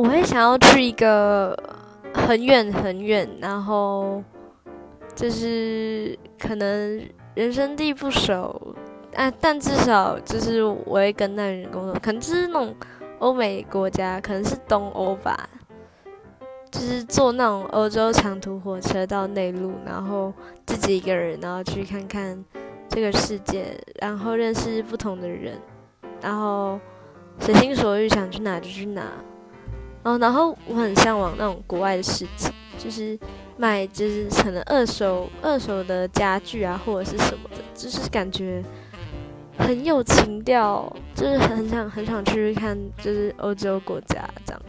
我会想要去一个很远很远，然后就是可能人生地不熟，啊，但至少就是我会跟那人工作，可能就是那种欧美国家，可能是东欧吧，就是坐那种欧洲长途火车到内陆，然后自己一个人，然后去看看这个世界，然后认识不同的人，然后随心所欲想去哪就去哪。嗯，然后我很向往那种国外的世界，就是买就是可能二手二手的家具啊，或者是什么的，就是感觉很有情调，就是很想很想去看，就是欧洲国家这样。